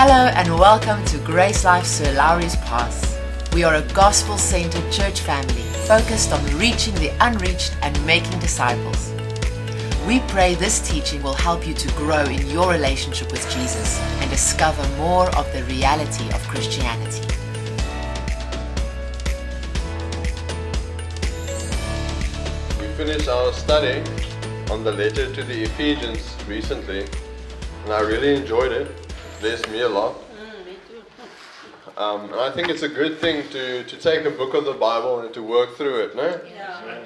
Hello and welcome to Grace Life Sir Lowry's Pass. We are a gospel centered church family focused on reaching the unreached and making disciples. We pray this teaching will help you to grow in your relationship with Jesus and discover more of the reality of Christianity. We finished our study on the letter to the Ephesians recently, and I really enjoyed it. It blessed me a lot. Um, and I think it's a good thing to, to take a book of the Bible and to work through it, no? Yeah.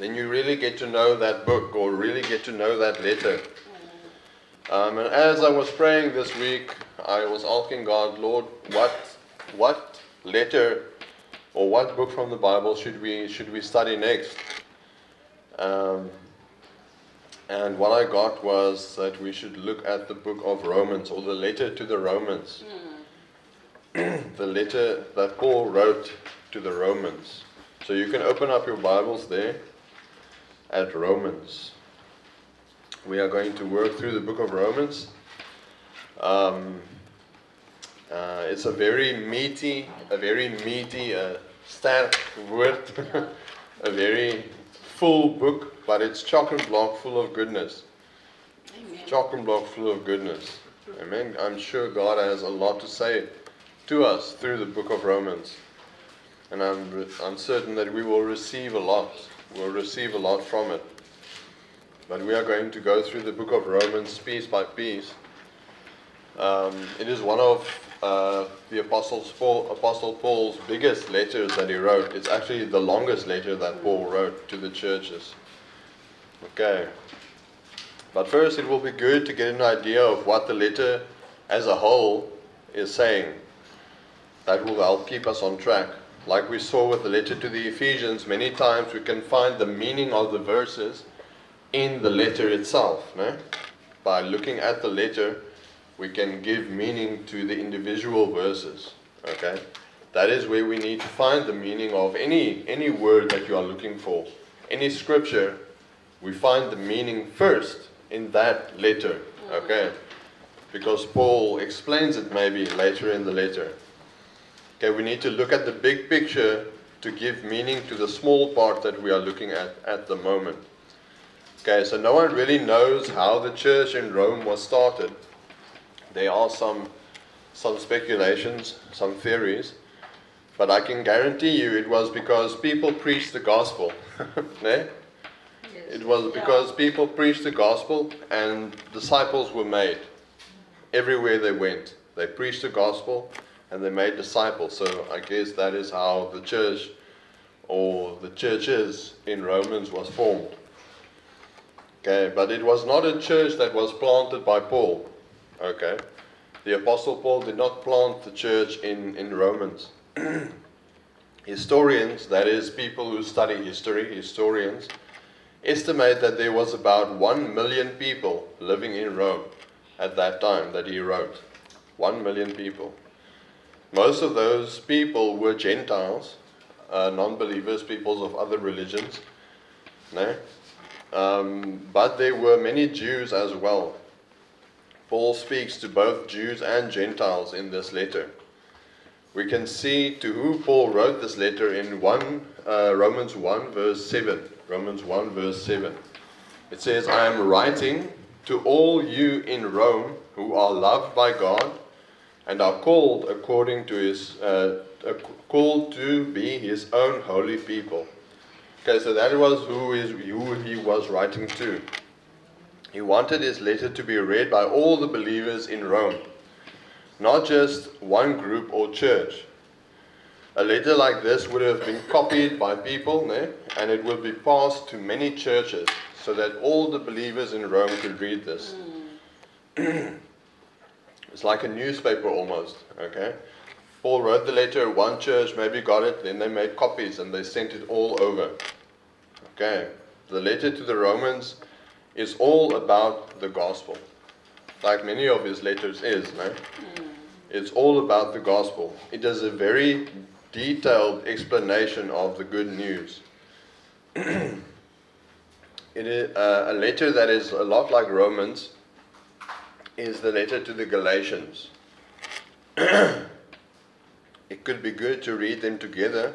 Then you really get to know that book or really get to know that letter. Um, and as I was praying this week, I was asking God, Lord, what what letter or what book from the Bible should we should we study next? Um, and what I got was that we should look at the book of Romans or the letter to the Romans. the letter that Paul wrote to the Romans. So you can open up your Bibles there at Romans. We are going to work through the book of Romans. Um, uh, it's a very meaty, a very meaty, uh, sterk word, a very full book, but it's chock and block full of goodness. Chock and block full of goodness. Amen. I'm sure God has a lot to say to us through the book of Romans. And I'm, I'm certain that we will receive a lot. We'll receive a lot from it. But we are going to go through the book of Romans piece by piece. Um, it is one of uh, the Apostles Paul, Apostle Paul's biggest letters that he wrote. It's actually the longest letter that Paul wrote to the churches. Okay. But first, it will be good to get an idea of what the letter as a whole is saying. That will help keep us on track. Like we saw with the letter to the Ephesians, many times we can find the meaning of the verses in the letter itself. No? By looking at the letter, we can give meaning to the individual verses. Okay? That is where we need to find the meaning of any, any word that you are looking for. Any scripture, we find the meaning first in that letter. Okay? Because Paul explains it maybe later in the letter. Okay, we need to look at the big picture to give meaning to the small part that we are looking at at the moment. Okay, so no one really knows how the church in Rome was started. There are some some speculations, some theories, but I can guarantee you it was because people preached the gospel. Eh? It was because people preached the gospel and disciples were made everywhere they went. They preached the gospel and they made disciples. So I guess that is how the church or the churches in Romans was formed. Okay, but it was not a church that was planted by Paul. Okay, the Apostle Paul did not plant the church in, in Romans. Historians, that is, people who study history, historians, estimate that there was about one million people living in Rome at that time that he wrote. One million people. Most of those people were Gentiles, uh, non believers, peoples of other religions. No? Um, but there were many Jews as well. Paul speaks to both Jews and Gentiles in this letter. We can see to who Paul wrote this letter in 1, uh, Romans 1, verse 7. Romans 1, verse 7. It says, I am writing to all you in Rome who are loved by God and are called according to his uh, called to be his own holy people. Okay, so that was who is who he was writing to. He wanted his letter to be read by all the believers in Rome, not just one group or church. A letter like this would have been copied by people, né? and it would be passed to many churches so that all the believers in Rome could read this. Hmm. It's like a newspaper almost, okay? Paul wrote the letter, one church maybe got it, then they made copies and they sent it all over. Okay, the letter to the Romans is all about the gospel, like many of his letters is, no? Hmm. It's all about the gospel. It is a very detailed explanation of the good news. it is uh, a letter that is a lot like Romans is the letter to the Galatians. it could be good to read them together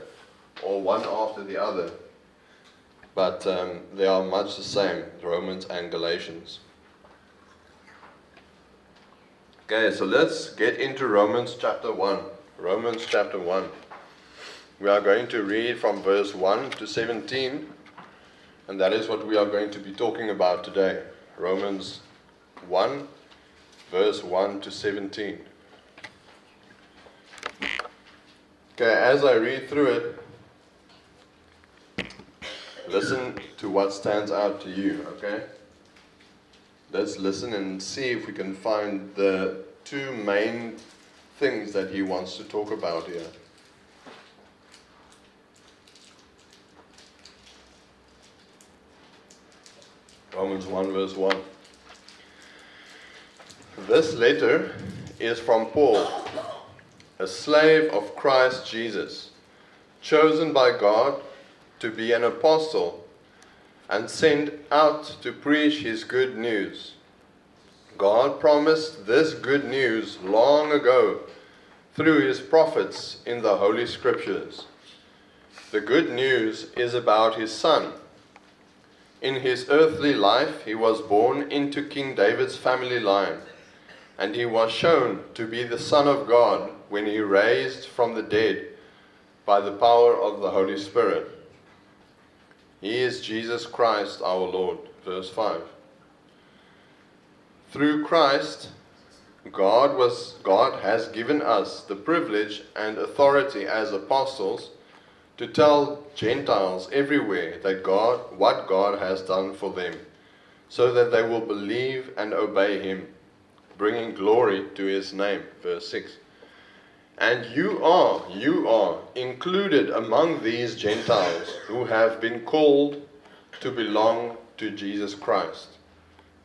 or one after the other, but um, they are much the same Romans and Galatians. Okay, so let's get into Romans chapter 1. Romans chapter 1. We are going to read from verse 1 to 17, and that is what we are going to be talking about today. Romans 1, verse 1 to 17. Okay, as I read through it, listen to what stands out to you, okay? let's listen and see if we can find the two main things that he wants to talk about here. Romans 1, verse 1. This letter is from Paul, a slave of Christ Jesus, chosen by God to be an apostle and sent out to preach his good news. God promised this good news long ago through his prophets in the Holy Scriptures. The good news is about his son. In his earthly life, he was born into King David's family line, and he was shown to be the Son of God when he raised from the dead by the power of the Holy Spirit. He is Jesus Christ our Lord. Verse 5. Through Christ, God, was, God has given us the privilege and authority as apostles to tell Gentiles everywhere that God, what God has done for them, so that they will believe and obey Him, bringing glory to His name. Verse 6. And you are, you are included among these Gentiles who have been called to belong to Jesus Christ.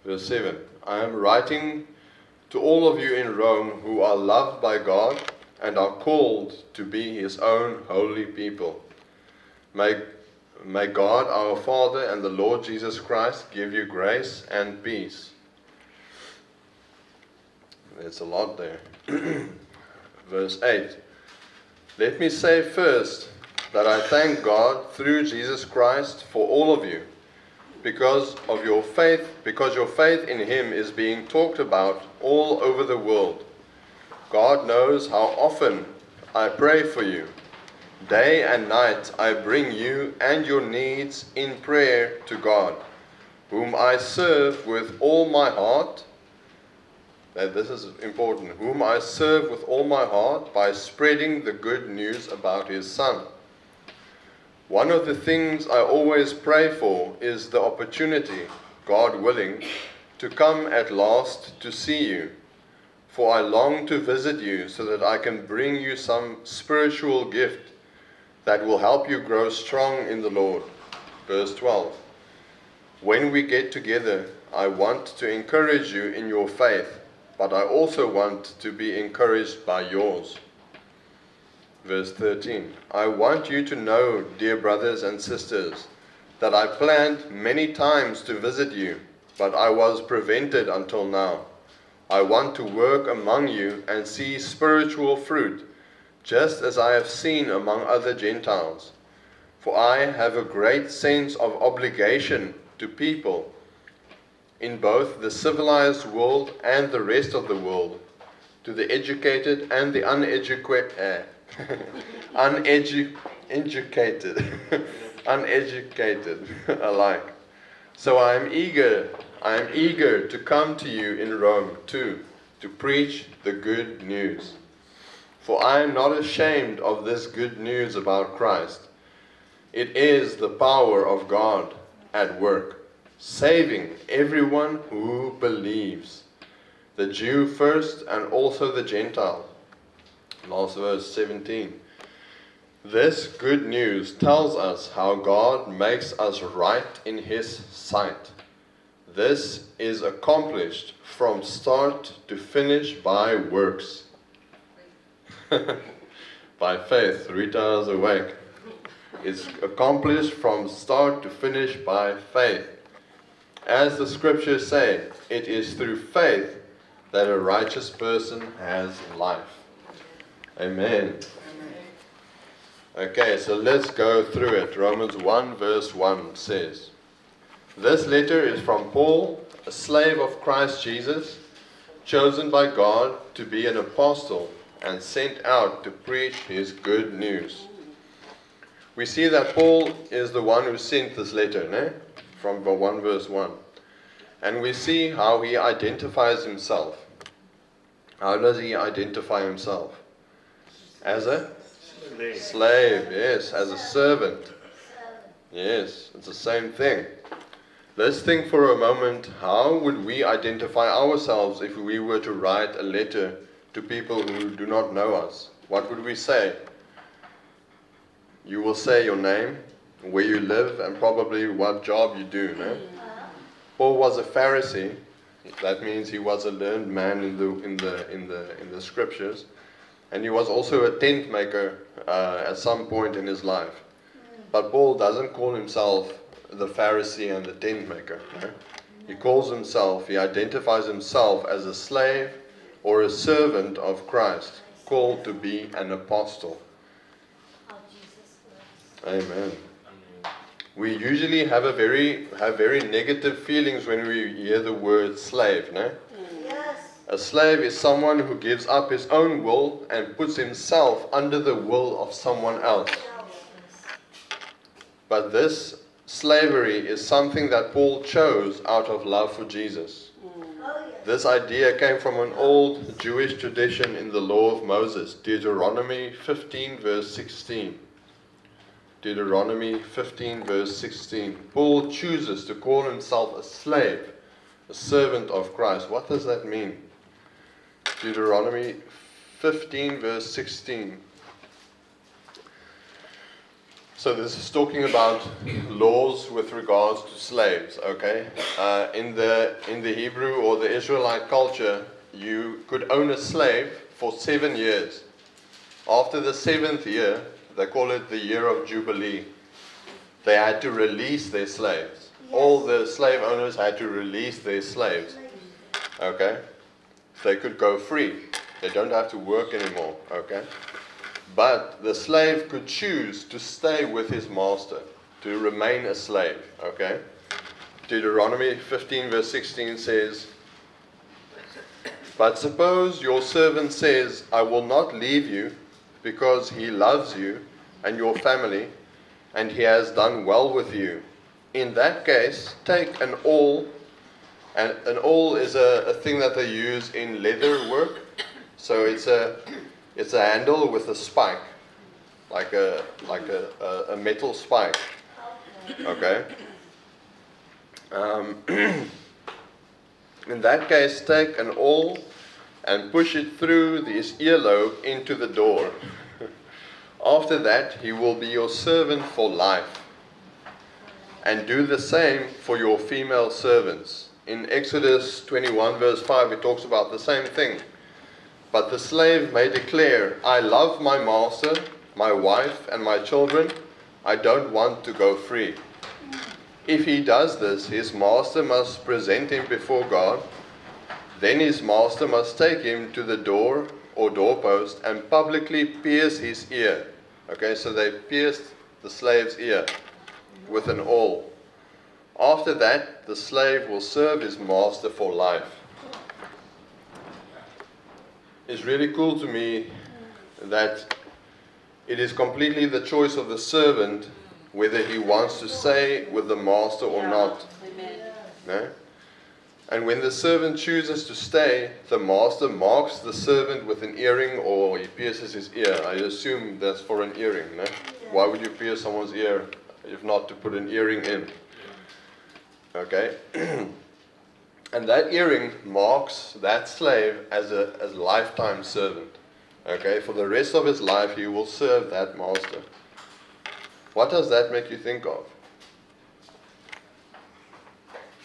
Verse 7 I am writing to all of you in Rome who are loved by God and are called to be his own holy people. May, may God our Father and the Lord Jesus Christ give you grace and peace. There's a lot there. verse 8. Let me say first that I thank God through Jesus Christ for all of you because of your faith because your faith in him is being talked about all over the world. God knows how often I pray for you. Day and night I bring you and your needs in prayer to God, whom I serve with all my heart that this is important, whom I serve with all my heart by spreading the good news about his Son. One of the things I always pray for is the opportunity, God willing, to come at last to see you. For I long to visit you so that I can bring you some spiritual gift that will help you grow strong in the Lord. Verse 12. When we get together, I want to encourage you in your faith but I also want to be encouraged by yours. Verse 13 I want you to know, dear brothers and sisters, that I planned many times to visit you, but I was prevented until now. I want to work among you and see spiritual fruit, just as I have seen among other Gentiles. For I have a great sense of obligation to people in both the civilized world and the rest of the world, to the educated and the uneducated, uh, uneducated, uneducated alike. So I am eager, I am eager to come to you in Rome too, to preach the good news. For I am not ashamed of this good news about Christ. It is the power of God at work saving everyone who believes, the Jew first and also the Gentile. Last verse 17. This good news tells us how God makes us right in His sight. This is accomplished from start to finish by works. by faith, Rita is awake. It's accomplished from start to finish by faith. As the scriptures say, it is through faith that a righteous person has life. Amen. Okay, so let's go through it. Romans 1, verse 1 says This letter is from Paul, a slave of Christ Jesus, chosen by God to be an apostle and sent out to preach his good news. We see that Paul is the one who sent this letter, ne? from 1 verse 1. And we see how he identifies himself. How does he identify himself? As a slave. slave, yes, as a servant. Yes, it's the same thing. Let's think for a moment how would we identify ourselves if we were to write a letter to people who do not know us? What would we say? You will say your name, where you live, and probably what job you do. No? Paul was a Pharisee. That means he was a learned man in the in the in the in the scriptures, and he was also a tent maker uh, at some point in his life. But Paul doesn't call himself the Pharisee and the tent maker. He calls himself, he identifies himself as a slave or a servant of Christ, called to be an apostle. Amen we usually have a very have very negative feelings when we hear the word slave, no? Yes. A slave is someone who gives up his own will and puts himself under the will of someone else. But this slavery is something that Paul chose out of love for Jesus. This idea came from an old Jewish tradition in the law of Moses, Deuteronomy 15, verse 16. Deuteronomy 15, verse 16. Paul chooses to call himself a slave, a servant of Christ. What does that mean? Deuteronomy 15, verse 16. So this is talking about laws with regards to slaves. Okay, uh, in the in the Hebrew or the Israelite culture, you could own a slave for seven years. After the seventh year, they call it the year of Jubilee. They had to release their slaves. Yes. All the slave owners had to release their slaves. Okay? They could go free. They don't have to work anymore. Okay? But the slave could choose to stay with his master, to remain a slave. Okay? Deuteronomy 15, verse 16 says, But suppose your servant says, I will not leave you because he loves you and your family, and he has done well with you. In that case, take an awl, and an awl is a, a thing that they use in leather work. So it's a it's a handle with a spike, like a like a, a, a metal spike. Okay. Um, in that case, take an awl and push it through this earlobe into the door. After that, he will be your servant for life. And do the same for your female servants. In Exodus 21, verse 5, it talks about the same thing. But the slave may declare, I love my master, my wife, and my children. I don't want to go free. If he does this, his master must present him before God then his master must take him to the door or doorpost and publicly pierce his ear. Okay, so they pierced the slave's ear with an awl. After that, the slave will serve his master for life. It's really cool to me that it is completely the choice of the servant whether he wants to stay with the master or not. No? And when the servant chooses to stay, the master marks the servant with an earring or he pierces his ear. I assume that's for an earring. No? Why would you pierce someone's ear if not to put an earring in? Okay? and that earring marks that slave as a, as lifetime servant. Okay? For the rest of his life, he will serve that master. What does that make you think of?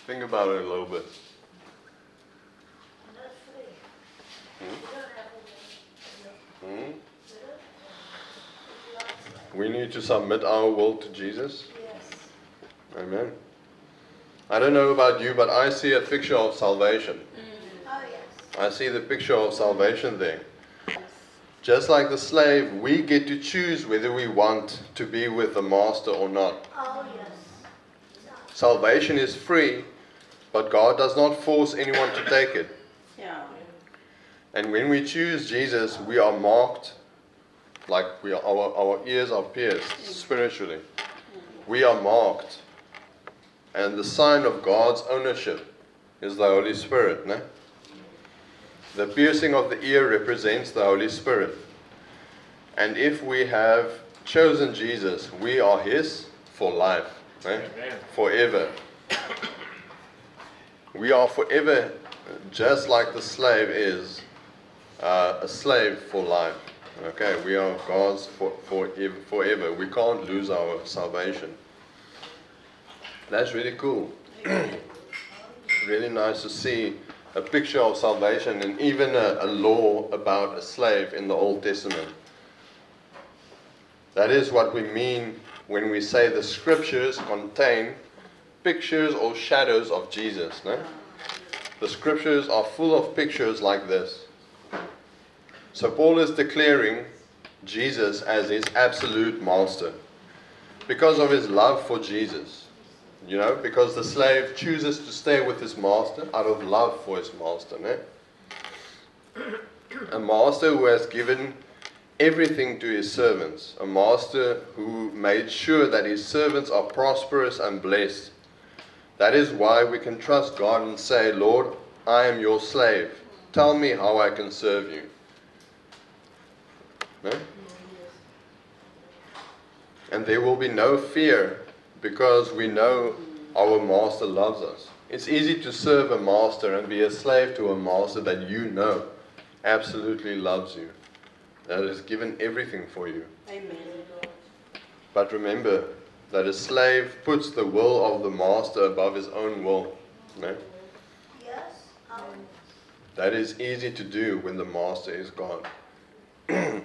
Think about it a little bit. Hmm? We need to submit our will to Jesus. Yes. Amen. I don't know about you, but I see a picture of salvation. Mm. Oh, yes. I see the picture of salvation there. Just like the slave, we get to choose whether we want to be with the master or not. Oh, yes. Salvation is free, but God does not force anyone to take it. Ja. And when we choose Jesus, we are marked like we are, our, our ears are pierced spiritually. We are marked. And the sign of God's ownership is the Holy Spirit. Ne? The piercing of the ear represents the Holy Spirit. And if we have chosen Jesus, we are His for life, ne? forever. We are forever, just like the slave is uh, a slave for life. Okay, we are God's for, for, forever. We can't lose our salvation. That's really cool. really nice to see a picture of salvation and even a, a law about a slave in the Old Testament. That is what we mean when we say the scriptures contain pictures or shadows of Jesus. No? The scriptures are full of pictures like this. So Paul is declaring Jesus as his absolute master because of his love for Jesus. You know, because the slave chooses to stay with his master out of love for his master. Ne? A master who has given everything to his servants, a master who made sure that his servants are prosperous and blessed. That is why we can trust God and say, Lord, I am your slave. Tell me how I can serve you. No? And there will be no fear because we know our master loves us. It's easy to serve a master and be a slave to a master that you know absolutely loves you, that has given everything for you. Amen. But remember that a slave puts the will of the master above his own will. No? Yes. Um, That is easy to do when the master is God.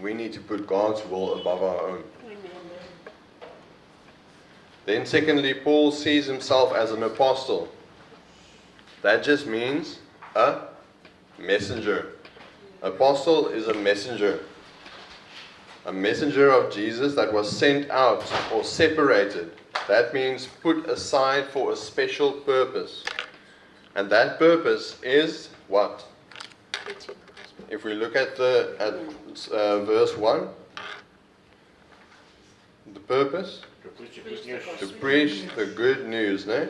we need to put God's will above our own. Then, secondly, Paul sees himself as an apostle. That just means a messenger. Apostle is a messenger. A messenger of Jesus that was sent out or separated. That means put aside for a special purpose. And that purpose is what? If we look at the at uh, verse one, the purpose to preach the good news, no?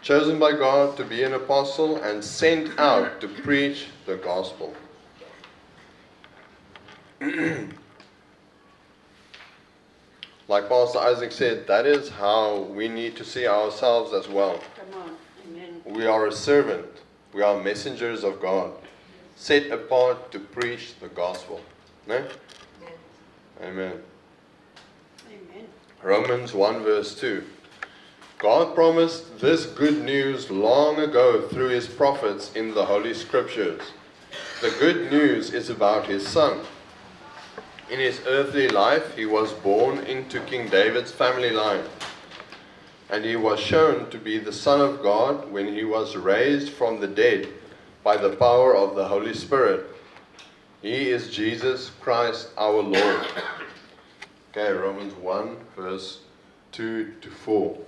Chosen by God to be an apostle and sent out to preach the gospel. like Pastor Isaac said, that is how we need to see ourselves as well. Come on. Amen. We are a servant, we are messengers of God, set apart to preach the gospel. No? Amen. Romans 1 verse 2. God promised this good news long ago through his prophets in the Holy Scriptures. The good news is about his son. In his earthly life, he was born into King David's family line. And he was shown to be the Son of God when he was raised from the dead by the power of the Holy Spirit. He is Jesus Christ our Lord. Okay, Romans 1, verse 2 to 4.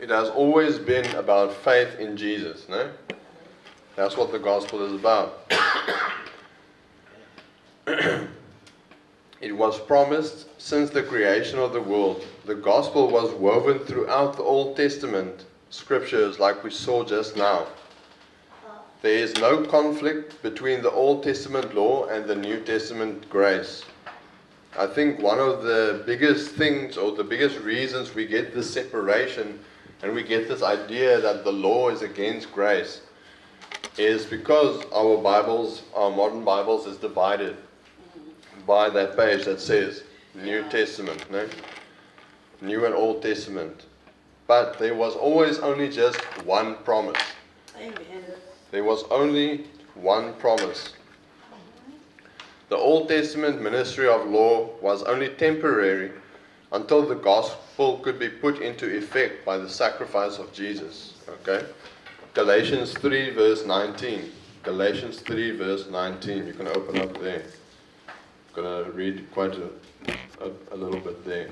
It has always been about faith in Jesus, no? That's what the gospel is about. it was promised since the creation of the world. The gospel was woven throughout the Old Testament scriptures, like we saw just now. There is no conflict between the Old Testament law and the New Testament grace. I think one of the biggest things or the biggest reasons we get this separation and we get this idea that the law is against grace is because our Bibles, our modern Bibles, is divided by that page that says New Testament, no? New and Old Testament. But there was always only just one promise. There was only one promise. The Old Testament ministry of law was only temporary until the gospel could be put into effect by the sacrifice of Jesus. Okay? Galatians 3, verse 19. Galatians 3, verse 19. You can open up there. I'm going to read quite a, a, a little bit there.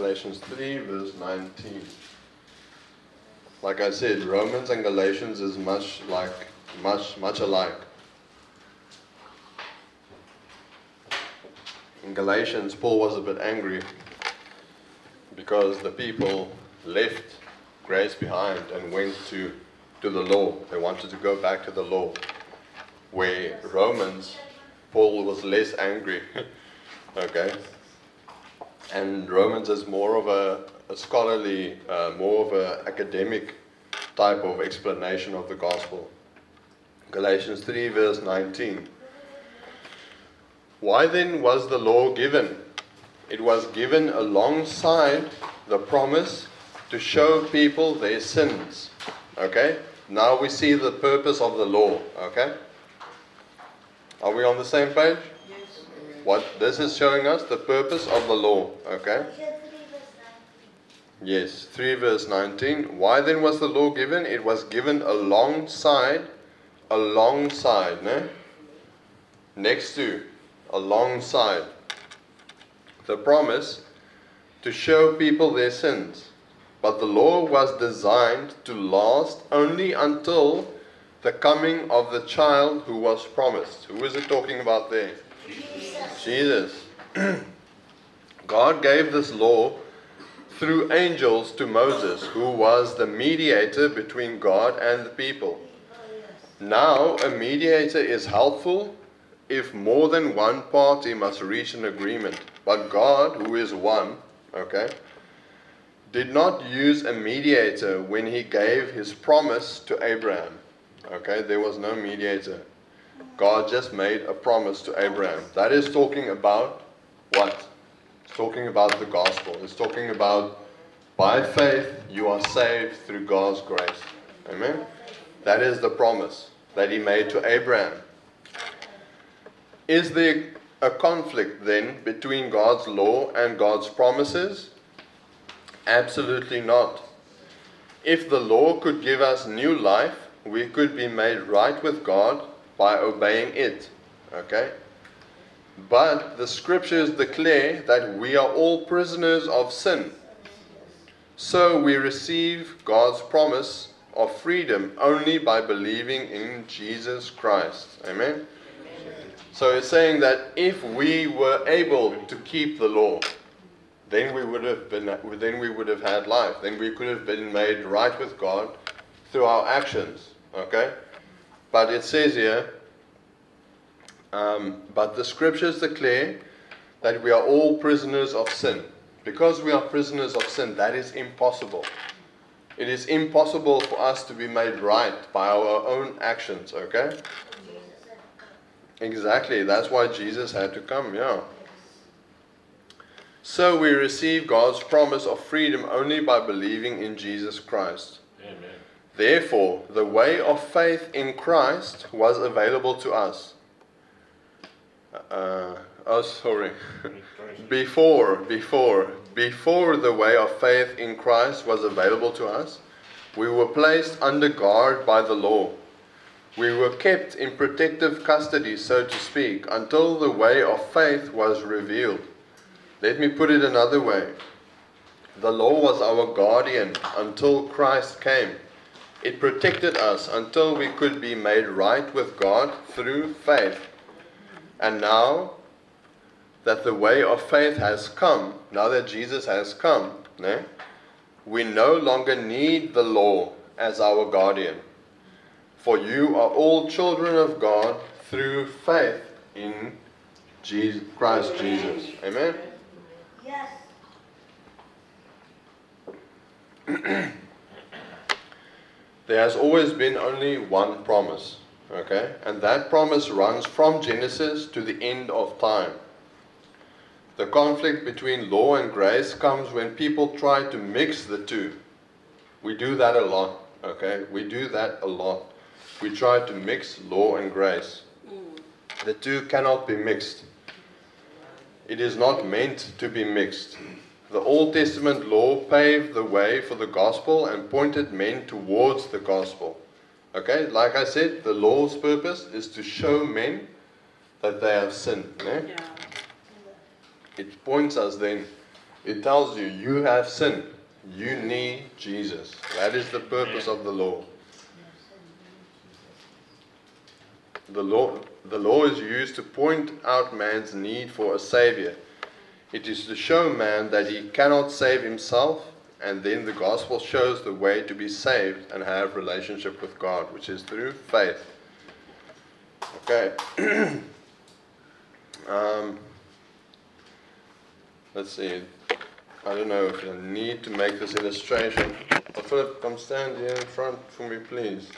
Galatians 3, verse 19. Like I said, Romans and Galatians is much like much much alike. In Galatians, Paul was a bit angry because the people left grace behind and went to, to the law. They wanted to go back to the law. Where Romans, Paul was less angry. okay? And Romans is more of a, a scholarly, uh, more of an academic type of explanation of the gospel. Galatians 3, verse 19. Why then was the law given? It was given alongside the promise to show people their sins. Okay? Now we see the purpose of the law. Okay? Are we on the same page? What this is showing us the purpose of the law. Okay? Yes, 3 verse 19. Why then was the law given? It was given alongside, alongside, ne? Next to, alongside the promise to show people their sins. But the law was designed to last only until the coming of the child who was promised. Who is it talking about there? Jesus. God gave this law through angels to Moses, who was the mediator between God and the people. Now, a mediator is helpful if more than one party must reach an agreement. But God, who is one, okay, did not use a mediator when he gave his promise to Abraham. Okay, there was no mediator. God just made a promise to Abraham. That is talking about what? It's talking about the gospel. It's talking about by faith you are saved through God's grace. Amen? That is the promise that he made to Abraham. Is there a conflict then between God's law and God's promises? Absolutely not. If the law could give us new life, we could be made right with God by obeying it. Okay? But the scriptures declare that we are all prisoners of sin. So we receive God's promise of freedom only by believing in Jesus Christ. Amen? So it's saying that if we were able to keep the law, then we would have been then we would have had life. Then we could have been made right with God through our actions. Okay? But it says here, um, but the scriptures declare that we are all prisoners of sin. Because we are prisoners of sin, that is impossible. It is impossible for us to be made right by our own actions, okay? Exactly. That's why Jesus had to come, yeah. So we receive God's promise of freedom only by believing in Jesus Christ. Amen. Therefore, the way of faith in Christ was available to us. Uh, oh, sorry. before, before, before the way of faith in Christ was available to us, we were placed under guard by the law. We were kept in protective custody, so to speak, until the way of faith was revealed. Let me put it another way. The law was our guardian until Christ came. It protected us until we could be made right with God through faith. And now that the way of faith has come, now that Jesus has come, né, we no longer need the law as our guardian. For you are all children of God through faith in Jesus, Christ Jesus. Amen. Yes. There has always been only one promise, okay? And that promise runs from Genesis to the end of time. The conflict between law and grace comes when people try to mix the two. We do that a lot, okay? We do that a lot. we try to mix law and grace. The two cannot be mixed. It is not meant to be mixed. The Old Testament law paved the way for the gospel and pointed men towards the gospel. Okay, like I said, the law's purpose is to show men that they have sinned. Yeah. It points us then, it tells you, you have sinned. You need Jesus. That is the purpose of the law. The law, the law is used to point out man's need for a savior. It is to show man that he cannot save himself, and then the gospel shows the way to be saved and have relationship with God, which is through faith. Okay. um, let's see. I don't know if I need to make this illustration. But Philip, come stand here in front for me, please.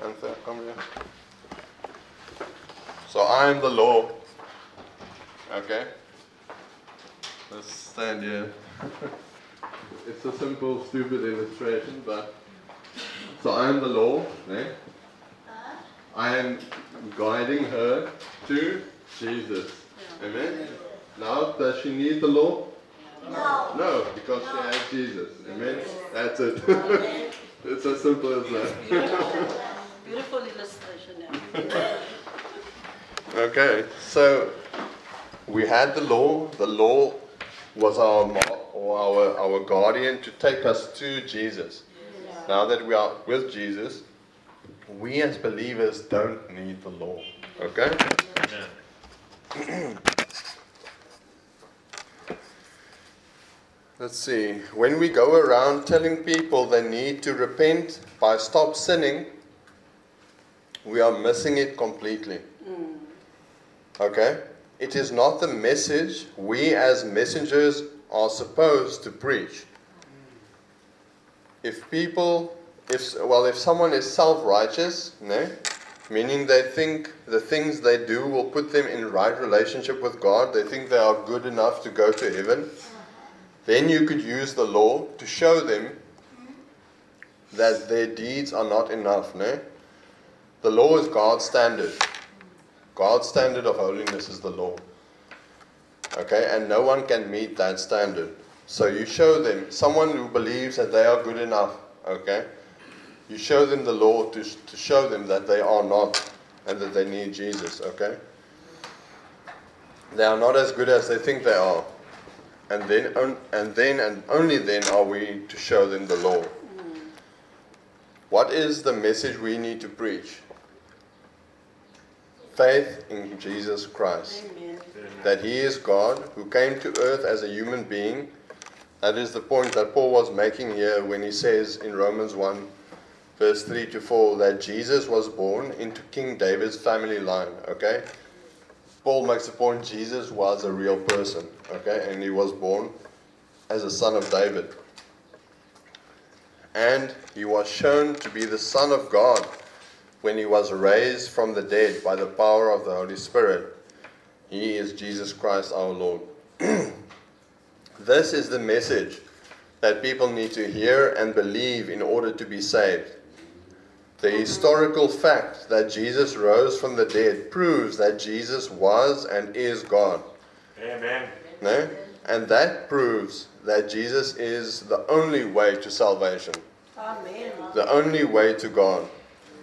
Antha, come here. So I am the law. Okay? Let's stand here. it's a simple, stupid illustration, but. So I am the law, eh? I am guiding her to Jesus. Amen? Now, does she need the law? No. No, because she has Jesus. Amen? That's it. it's as simple as that. Beautiful illustration. Okay, so we had the law. The law was our or our, our guardian to take us to Jesus. Now that we are with Jesus, we as believers don't need the law. Okay? Let's see. When we go around telling people they need to repent by stop sinning, we are missing it completely. Mm. Okay? It is not the message we as messengers are supposed to preach. If people, if well, if someone is self-righteous, no, meaning they think the things they do will put them in right relationship with God, they think they are good enough to go to heaven, then you could use the law to show them that their deeds are not enough, no? The law is God's standard. God's standard of holiness is the law. Okay, and no one can meet that standard. So you show them, someone who believes that they are good enough, okay, you show them the law to, to show them that they are not and that they need Jesus, okay? They are not as good as they think they are. And then, and then and only then are we to show them the law. What is the message we need to preach? Faith in Jesus Christ Amen. that he is God who came to earth as a human being. That is the point that Paul was making here when he says in Romans 1, verse 3 to 4, that Jesus was born into King David's family line. Okay? Paul makes the point Jesus was a real person. Okay? And he was born as a son of David. And he was shown to be the Son of God when he was raised from the dead by the power of the Holy Spirit. He is Jesus Christ our Lord. this is the message that people need to hear and believe in order to be saved. The historical fact that Jesus rose from the dead proves that Jesus was and is God. Amen. No? And that proves that Jesus is the only way to salvation, Amen. the only way to God.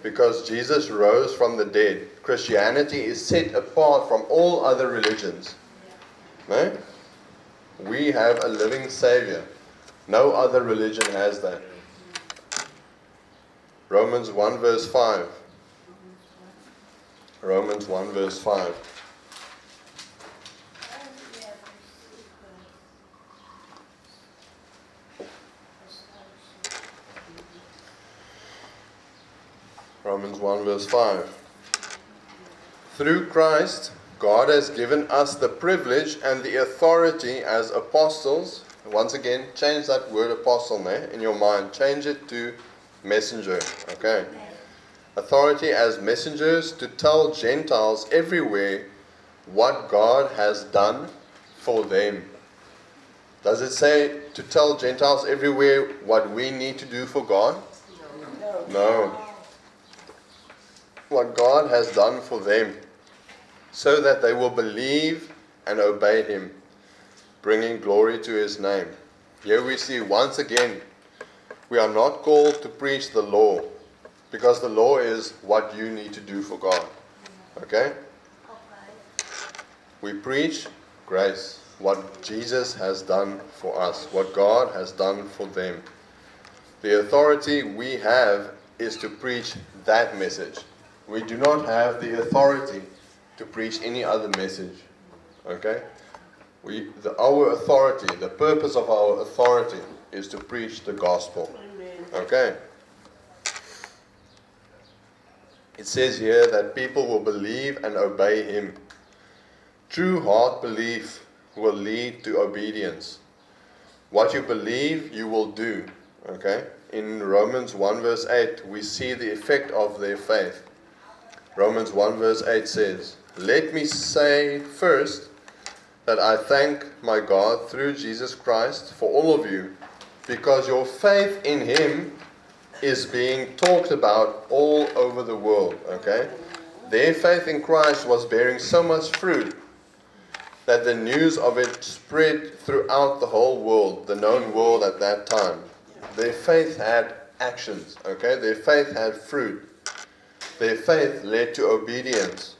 Because Jesus rose from the dead, Christianity is set apart from all other religions. No? We have a living Savior. No other religion has that. Romans 1 verse 5. Romans 1 verse 5. Romans 1 verse 5. Through Christ, God has given us the privilege and the authority as apostles. Once again, change that word apostle there in your mind. Change it to messenger. Okay. Authority as messengers to tell Gentiles everywhere what God has done for them. Does it say to tell Gentiles everywhere what we need to do for God? No. What God has done for them, so that they will believe and obey Him, bringing glory to His name. Here we see once again we are not called to preach the law, because the law is what you need to do for God. Okay? We preach grace, what Jesus has done for us, what God has done for them. The authority we have is to preach that message. We do not have the authority to preach any other message. Okay? We, the, our authority, the purpose of our authority is to preach the gospel. Okay? It says here that people will believe and obey him. True heart belief will lead to obedience. What you believe, you will do. Okay? In Romans 1 verse 8, we see the effect of their faith. Romans 1 verse 8 says, Let me say first that I thank my God through Jesus Christ for all of you, because your faith in Him is being talked about all over the world. Okay? Their faith in Christ was bearing so much fruit that the news of it spread throughout the whole world, the known world at that time. Their faith had actions, okay? Their faith had fruit. Their faith led to obedience.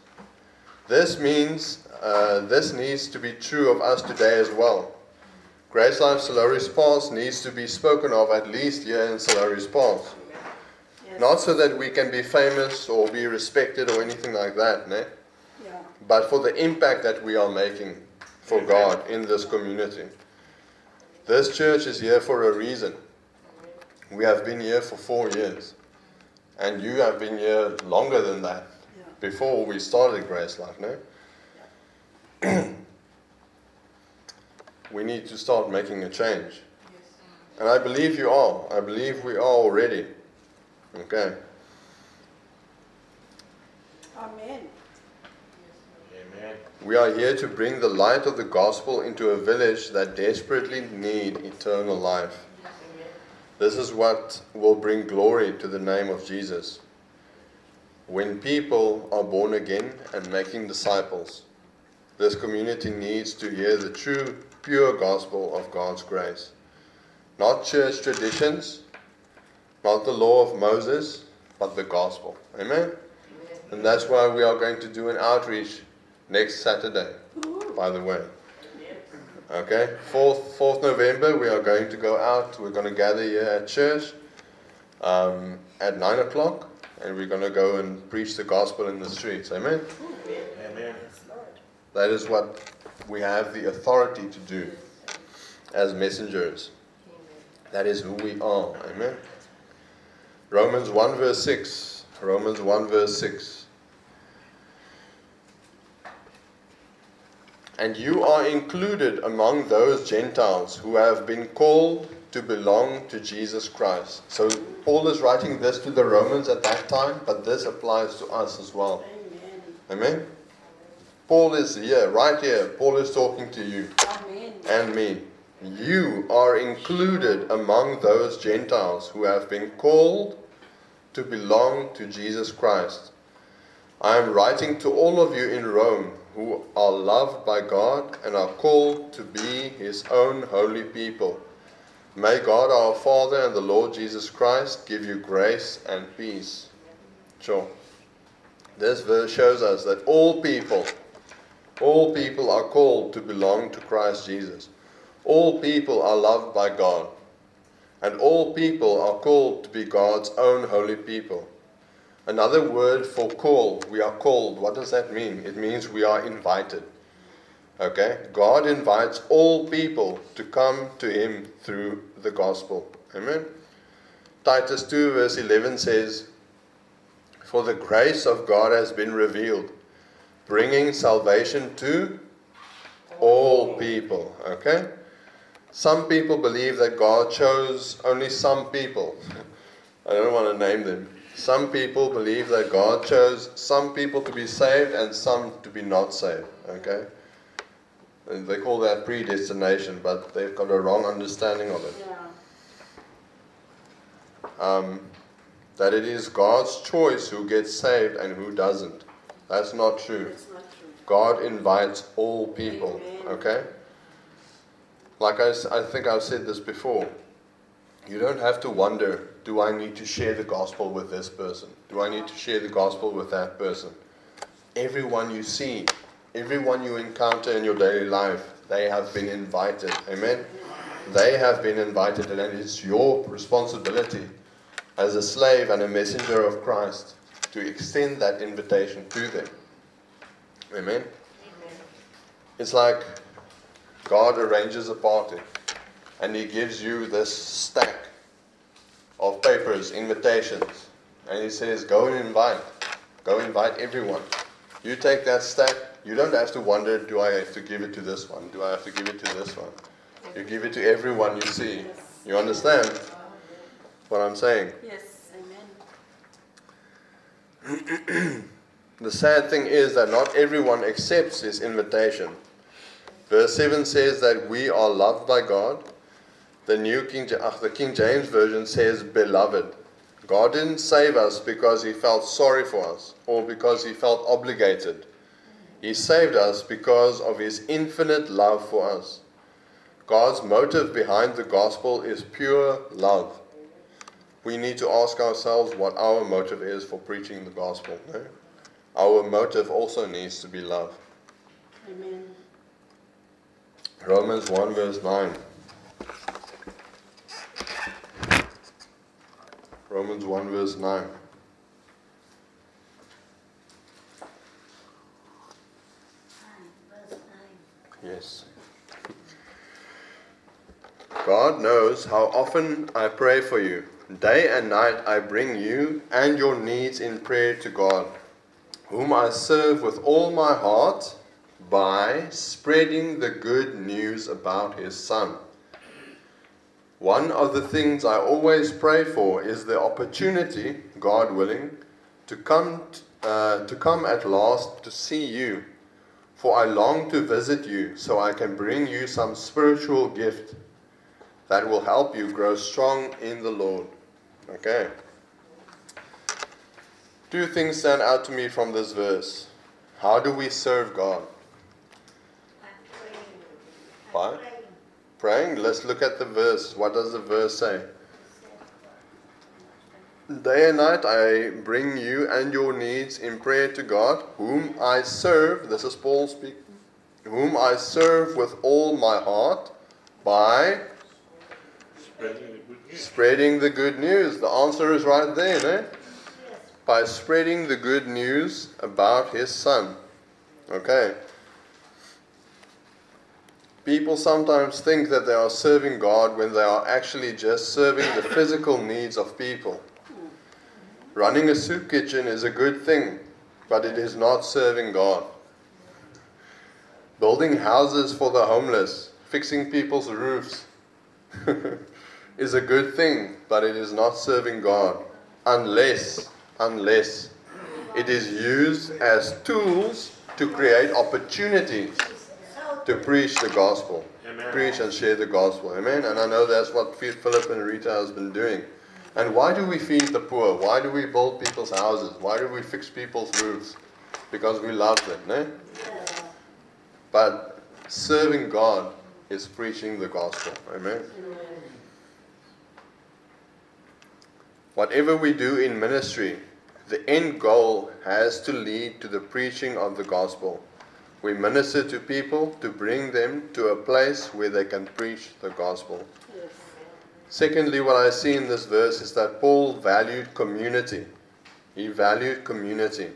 This means uh, this needs to be true of us today as well. Grace Life Sir Lowry's Pass needs to be spoken of at least here in Sir Lowry's Pass. Yes. Not so that we can be famous or be respected or anything like that, ne? Yeah. but for the impact that we are making for God in this community. This church is here for a reason. We have been here for four years, and you have been here longer than that Yeah. before we started Grace Life, no? we need to start making a change. Mm. And I believe you are. I believe we are already. Okay. Amen. Amen. We are here to bring the light of the gospel into a village that desperately need eternal life. This is what will bring glory to the name of Jesus. When people are born again and making disciples, this community needs to hear the true, pure gospel of God's grace. Not church traditions, not the law of Moses, but the gospel. Amen? And that's why we are going to do an outreach next Saturday, by the way. Okay, 4th, 4th November, we are going to go out. We're going to gather here at church um, at 9 o'clock, and we're going to go and preach the gospel in the streets. Amen? Amen. That is what we have the authority to do as messengers. That is who we are. Amen? Romans 1 verse 6. Romans 1 verse 6. And you are included among those Gentiles who have been called to belong to Jesus Christ. So Paul is writing this to the Romans at that time, but this applies to us as well. Amen. Amen? Paul is here, right here. Paul is talking to you Amen. and me. You are included among those Gentiles who have been called to belong to Jesus Christ. I am writing to all of you in Rome who are loved by God and are called to be his own holy people. May God our Father and the Lord Jesus Christ give you grace and peace. Sure. This verse shows us that all people, all people are called to belong to Christ Jesus. All people are loved by God. And all people are called to be God's own holy people. Another word for call, we are called. What does that mean? It means we are invited. Okay? God invites all people to come to Him through the gospel. Amen? Titus 2, verse 11 says, For the grace of God has been revealed, bringing salvation to all people. Okay? Some people believe that God chose only some people. I don't want to name them. Some people believe that God chose some people to be saved and some to be not saved. Okay? And they call that predestination, but they've got a wrong understanding of it. Yeah. Um, that it is God's choice who gets saved and who doesn't. That's not true. That's not true. God invites all people. Amen. Okay? Like I, I think I've said this before. You don't have to wonder do I need to share the gospel with this person? Do I need to share the gospel with that person? Everyone you see, everyone you encounter in your daily life, they have been invited. Amen? They have been invited, and it's your responsibility as a slave and a messenger of Christ to extend that invitation to them. Amen? Amen. It's like God arranges a party and He gives you this stack of papers, invitations, and He says, Go and invite. Go invite everyone. You take that stack, you don't have to wonder, Do I have to give it to this one? Do I have to give it to this one? You give it to everyone you see. You understand what I'm saying? Yes, amen. The sad thing is that not everyone accepts his invitation. Verse 7 says that we are loved by God. The New King, ach, uh, the King James Version says beloved. God didn't save us because he felt sorry for us or because he felt obligated. He saved us because of his infinite love for us. God's motive behind the gospel is pure love. We need to ask ourselves what our motive is for preaching the gospel. No? Our motive also needs to be love. Amen. Romans 1 verse 9. Romans 1 verse 9. Yes. God knows how often I pray for you. Day and night I bring you and your needs in prayer to God, whom I serve with all my heart by spreading the good news about his Son. One of the things I always pray for is the opportunity, God willing, to come, uh, to come at last to see you. For I long to visit you, so I can bring you some spiritual gift that will help you grow strong in the Lord. Okay. Two things stand out to me from this verse. How do we serve God? I'm praying. Why? Praying. Praying? Let's look at the verse. What does the verse say? Day and night I bring you and your needs in prayer to God, whom I serve. This is Paul speaking. Whom I serve with all my heart by Spreading the good news. spreading the good news. The answer is right there, no? By spreading the good news about his son. Okay. People sometimes think that they are serving God when they are actually just serving the physical needs of people. Running a soup kitchen is a good thing, but it is not serving God. Building houses for the homeless, fixing people's roofs, is a good thing, but it is not serving God unless, unless it is used as tools to create opportunities to preach the gospel, Amen. preach and share the gospel. Amen. And I know that's what Philip and Rita has been doing. And why do we feed the poor? Why do we build people's houses? Why do we fix people's roofs? Because we love them, no? But serving God is preaching the gospel. Amen. Whatever we do in ministry, the end goal has to lead to the preaching of the gospel. We minister to people to bring them to a place where they can preach the gospel. Yes. Secondly, what I see in this verse is that Paul valued community. He valued community.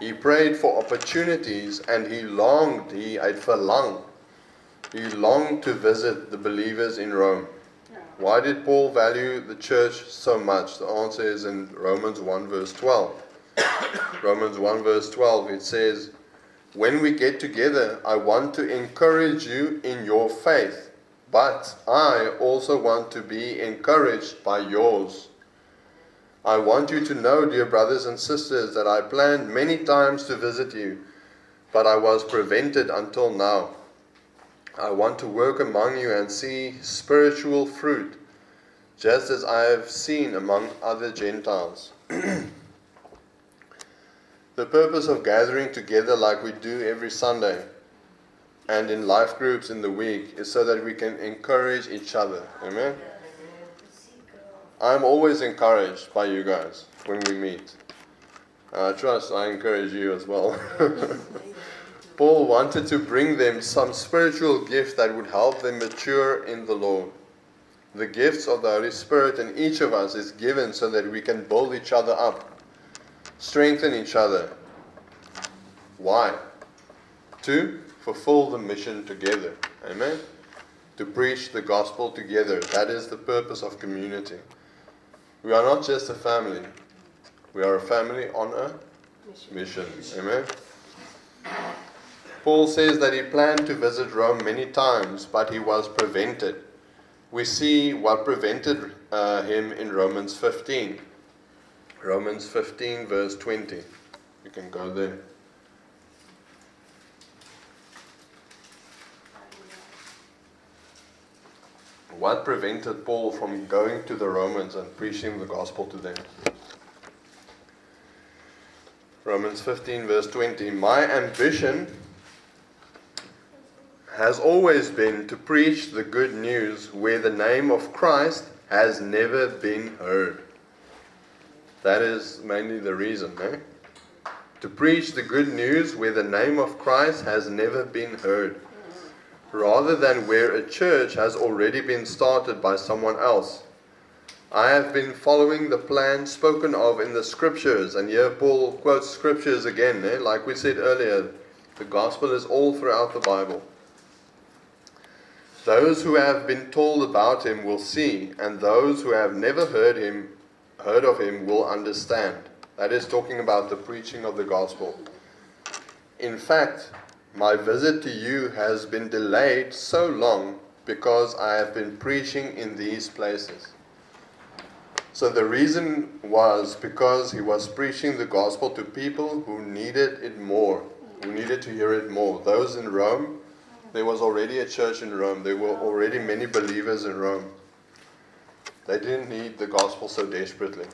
He prayed for opportunities and he longed, he had verlang. He longed to visit the believers in Rome. Why did Paul value the church so much? The answer is in Romans 1 verse 12. Romans 1 verse 12 it says, When we get together, I want to encourage you in your faith, but I also want to be encouraged by yours. I want you to know, dear brothers and sisters, that I planned many times to visit you, but I was prevented until now. I want to work among you and see spiritual fruit, just as I have seen among other Gentiles. the purpose of gathering together like we do every Sunday and in life groups in the week is so that we can encourage each other. Amen? I'm always encouraged by you guys when we meet. I trust I encourage you as well. Paul wanted to bring them some spiritual gift that would help them mature in the Lord. The gifts of the Holy Spirit in each of us is given so that we can build each other up, strengthen each other. Why? To fulfill the mission together. Amen? To preach the gospel together. That is the purpose of community. We are not just a family, we are a family on a mission. Amen? Paul says that he planned to visit Rome many times, but he was prevented. We see what prevented uh, him in Romans 15. Romans 15, verse 20. You can go there. What prevented Paul from going to the Romans and preaching the gospel to them? Romans 15, verse 20. My ambition has always been to preach the good news where the name of Christ has never been heard. That is mainly the reason, eh? To preach the good news where the name of Christ has never been heard rather than where a church has already been started by someone else. I have been following the plan spoken of in the scriptures, and here Paul quotes scriptures again, eh? like we said earlier, the gospel is all throughout the Bible. Those who have been told about him will see, and those who have never heard him, heard of him, will understand. That is talking about the preaching of the gospel. In fact, my visit to you has been delayed so long because I have been preaching in these places. So the reason was because he was preaching the gospel to people who needed it more, who needed to hear it more. Those in Rome, there was already a church in Rome, there were already many believers in Rome. They didn't need the gospel so desperately.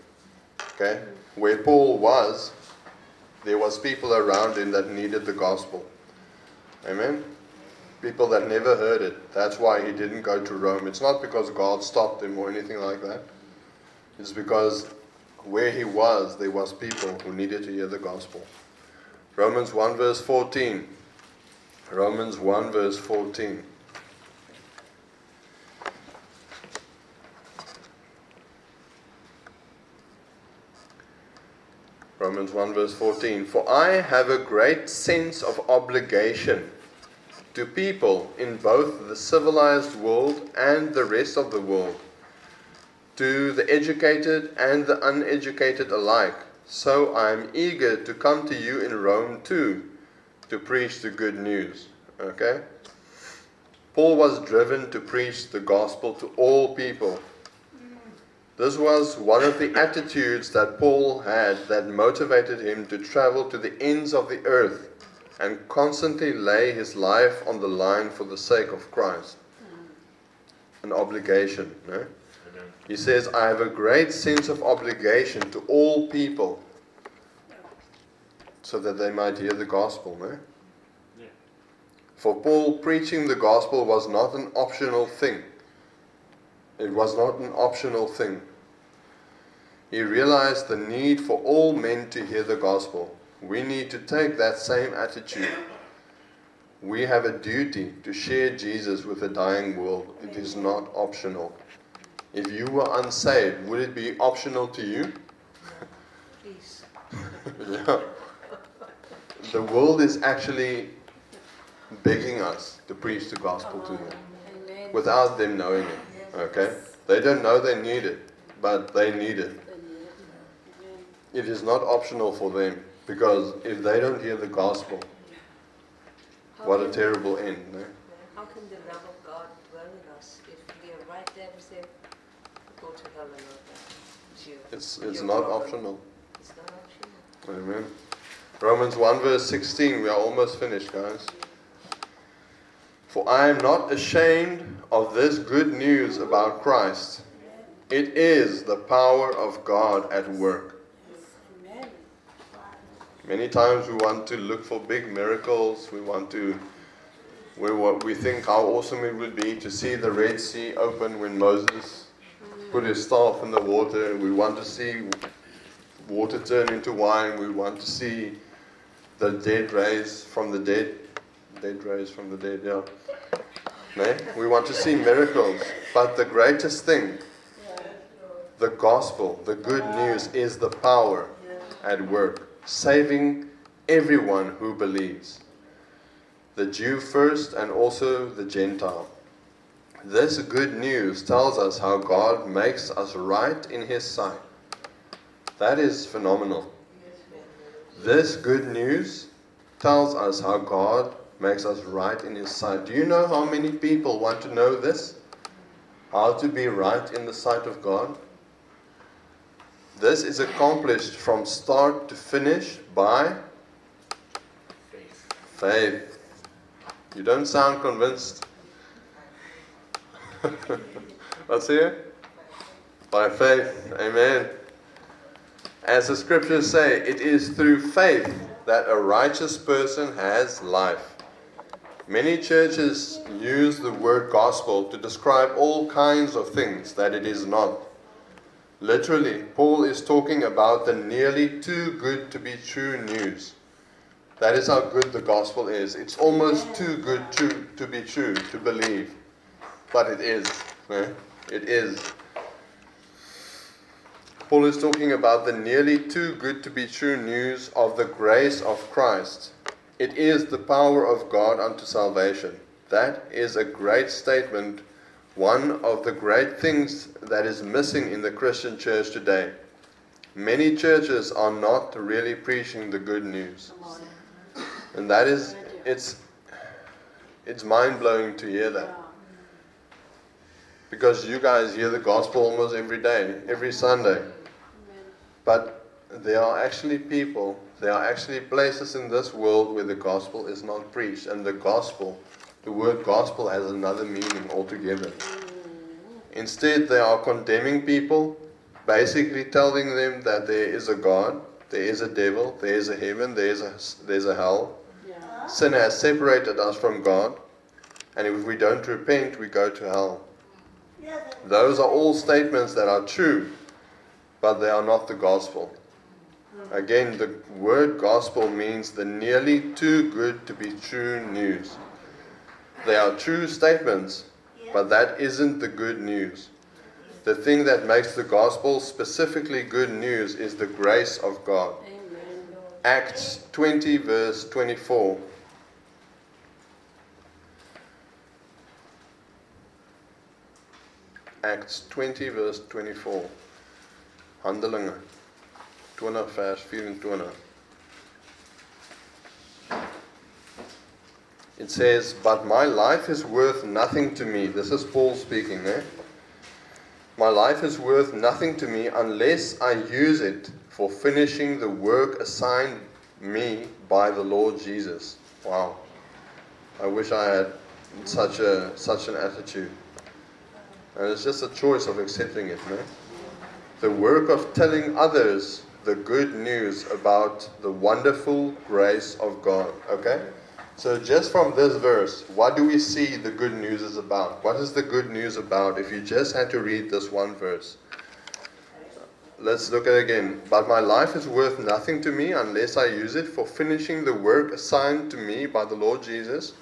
Okay? Where Paul was, there was people around him that needed the gospel. Amen? People that never heard it. That's why he didn't go to Rome. It's not because God stopped him or anything like that. It's because where he was, there was people who needed to hear the gospel. Romans 1 verse 14. Romans 1 verse 14. Romans 1 verse 14. For I have a great sense of obligation to people in both the civilized world and the rest of the world, to the educated and the uneducated alike. So I am eager to come to you in Rome too, to preach the good news. Okay? Paul was driven to preach the gospel to all people. This was one of the attitudes that Paul had that motivated him to travel to the ends of the earth and constantly lay his life on the line for the sake of Christ. An obligation. No? He says, I have a great sense of obligation to all people so that they might hear the gospel. No? For Paul, preaching the gospel was not an optional thing. It was not an optional thing. He realized the need for all men to hear the gospel. We need to take that same attitude. We have a duty to share Jesus with the dying world. It is not optional. If you were unsaved, would it be optional to you? Please. yeah. The world is actually begging us to preach the gospel to them without them knowing it. Okay? They don't know they need it, but they need it. It is not optional for them because if they don't hear the gospel, How what a terrible end. No? How can the love of God dwell in us if we are right there and say, go to hell and? It's you. It's, it's not problem. optional. It's not optional. Amen. Romans 1 verse 16. We are almost finished, guys. For I am not ashamed of this good news about Christ. It is the power of God at work. Many times we want to look for big miracles. We want to, we, we think how awesome it would be to see the Red Sea open when Moses put his staff in the water. We want to see water turn into wine. We want to see the dead raised from the dead. Dead raised from the dead, yeah. No? We want to see miracles. But the greatest thing, the gospel, the good news, is the power at work, saving everyone who believes. The Jew first and also the Gentile. This good news tells us how God makes us right in His sight. That is phenomenal. This good news tells us how God makes us right in His sight. Do you know how many people want to know this? How to be right in the sight of God? This is accomplished from start to finish by Faith. faith. You don't sound convinced. Let's hear. By faith. Amen. As the scriptures say, it is through faith that a righteous person has life. Many churches use the word gospel to describe all kinds of things that it is not. Literally, Paul is talking about the nearly too good to be true news. That is how good the gospel is. It's almost too good to, to be true, to believe. But it is. eh? It is. Paul is talking about the nearly too good to be true news of the grace of Christ. It is the power of God unto salvation. That is a great statement, one of the great things that is missing in the Christian church today. Many churches are not really preaching the good news. And that is, it's, it's mind blowing to hear that. Because you guys hear the gospel almost every day, every Sunday. But there are actually people, there are actually places in this world where the gospel is not preached. And the gospel, the word gospel has another meaning altogether. Mm. Instead, they are condemning people, basically telling them that there is a God, there is a devil, there is a heaven, there is a, there's a hell. Yeah. Sin has separated us from God, and if we don't repent, we go to hell. Those are all statements that are true, but they are not the gospel. Again, the word gospel means the nearly too good to be true news. They are true statements, but that isn't the good news. The thing that makes the gospel specifically good news is the grace of God. Amen. Acts 20, verse 24. Acts 20, verse 24. Handelinge 20, vers 24. It says, But my life is worth nothing to me. This is Paul speaking, eh? My life is worth nothing to me unless I use it for finishing the work assigned me by the Lord Jesus. Wow. I wish I had such a such an attitude. And it's just a choice of accepting it, no? The work of telling others the good news about the wonderful grace of God. Okay? So just from this verse, what do we see the good news is about? What is the good news about if you just had to read this one verse? Let's look at it again. But my life is worth nothing to me unless I use it for finishing the work assigned to me by the Lord Jesus,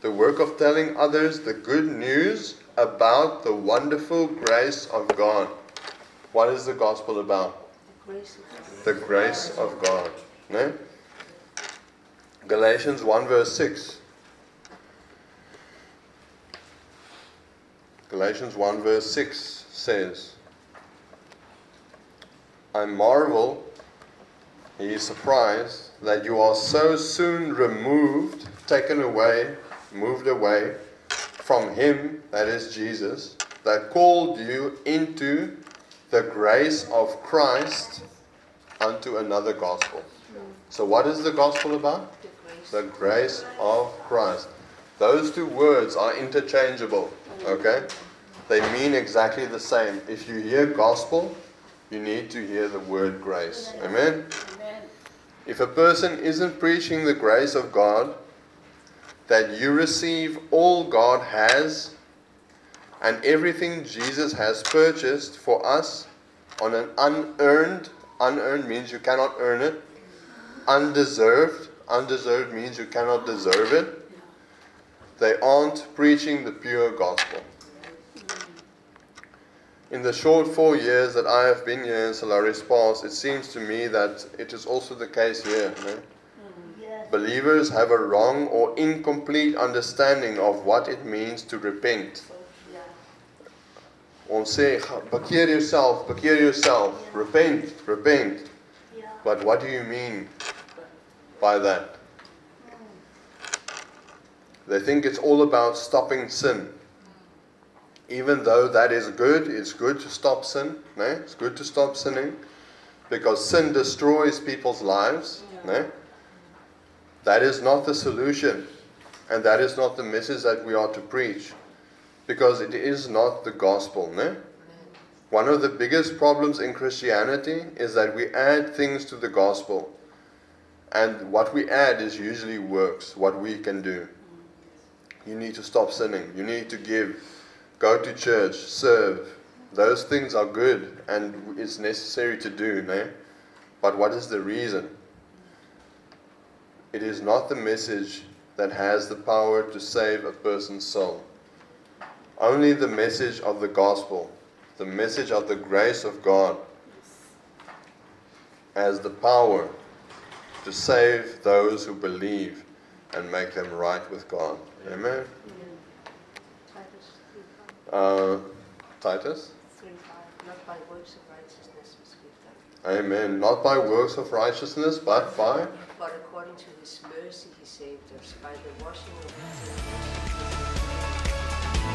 the work of telling others the good news about the wonderful grace of God. What is the gospel about? The grace of God. No? Galatians 1 verse 6. Galatians 1 verse 6 says, I marvel, he is surprised, that you are so soon removed, taken away, moved away from him, that is Jesus, that called you into the grace of Christ unto another gospel. So, what is the gospel about? The grace. Of Christ. Those two words are interchangeable. Okay? they mean exactly the same. If you hear gospel, you need to hear the word grace. Amen? If a person isn't preaching the grace of God, that you receive all God has and everything Jesus has purchased for us on an unearned, unearned means you cannot earn it, undeserved, undeserved means you cannot deserve it. They aren't preaching the pure gospel. In the short four years that I have been here in Sir Lowry's Pass, it seems to me that it is also the case here. no? Believers have a wrong or incomplete understanding of what it means to repent. Sê, "Ga- bekeer yourself, bekeer yourself, repent, repent. Ja. But what do you mean by that? They think it's all about stopping sin. Even though that is good, it's good to stop sin. No? It's good to stop sinning because sin destroys people's lives. No? That is not the solution. And that is not the message that we are to preach because it is not the gospel. No? One of the biggest problems in Christianity is that we add things to the gospel. And what we add is usually works, what we can do. You need to stop sinning. You need to give, go to church, serve. Those things are good and it's necessary to do, no? But what is the reason? It is not the message that has the power to save a person's soul. Only the message of the gospel, the message of the grace of God, has the power to save those who believe and make them right with God. Amen. Titus 3:5. Uh, Titus? Not by works of righteousness was Amen. Not by works of righteousness, but by. but according to his mercy he saved us by the washing of.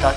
Dot